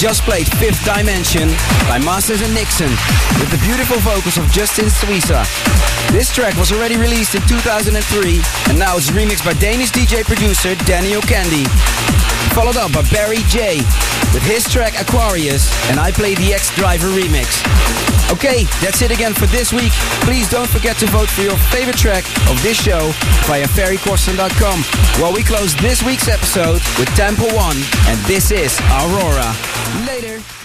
just played Fifth Dimension by Masters and Nixon with the beautiful vocals of Justin Suissa. This track was already released in 2003 and now it's remixed by Danish DJ producer Daniel Kandi. Followed up by Barry Jay with his track Aquarius and I play the Ex-Driver remix. Okay, that's it again for this week. Please don't forget to vote for your favorite track of this show via ferrycorsten.com while we close this week's episode with Temple One and this is Aurora. Later.